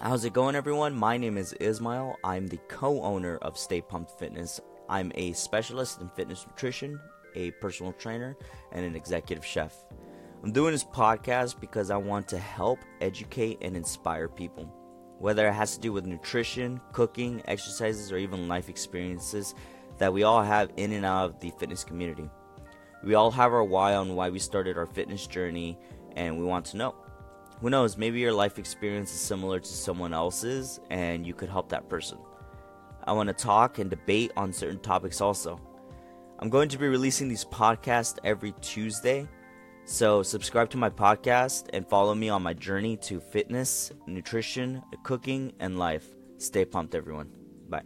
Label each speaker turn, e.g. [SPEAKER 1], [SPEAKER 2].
[SPEAKER 1] How's it going, everyone? My name is Ismail. I'm the co owner of Stay Pumped Fitness. I'm a specialist in fitness nutrition, a personal trainer, and an executive chef. I'm doing this podcast because I want to help educate and inspire people. Whether it has to do with nutrition, cooking, exercises, or even life experiences that we all have in and out of the fitness community. We all have our why on why we started our fitness journey, and we want to know. Who knows, maybe your life experience is similar to someone else's and you could help that person. I want to talk and debate on certain topics also. I'm going to be releasing these podcasts every Tuesday, so subscribe to my podcast and follow me on my journey to fitness, nutrition, cooking, and life. Stay pumped, everyone. Bye.